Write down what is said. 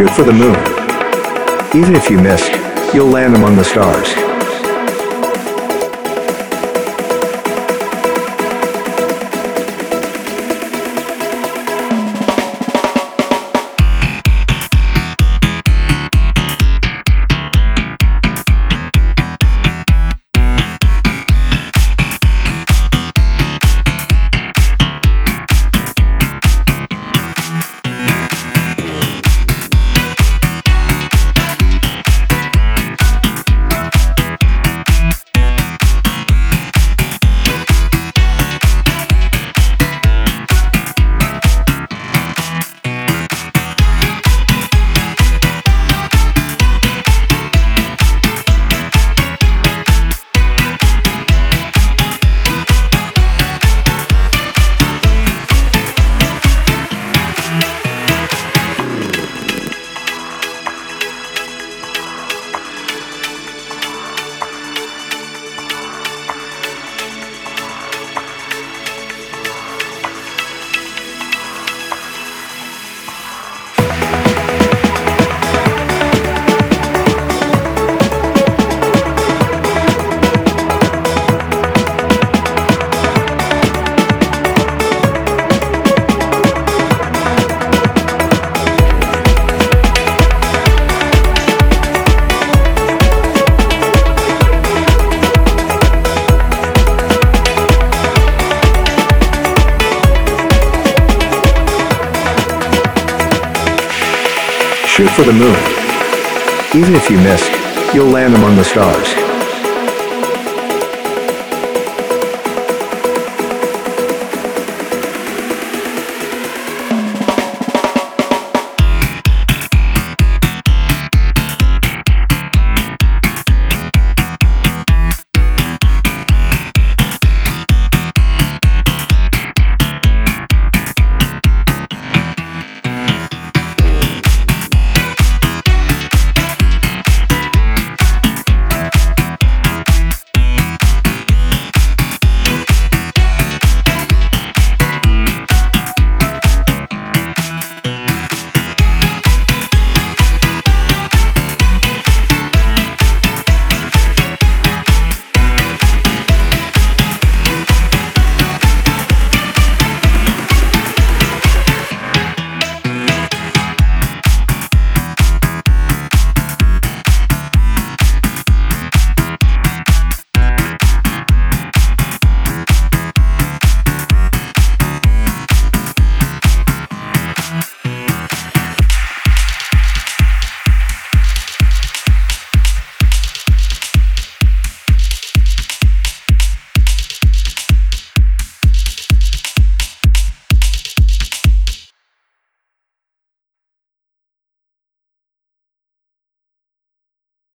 Shoot for the moon. Even if you miss, you'll land among the stars. Shoot for the moon. Even if you miss, you'll land among the stars.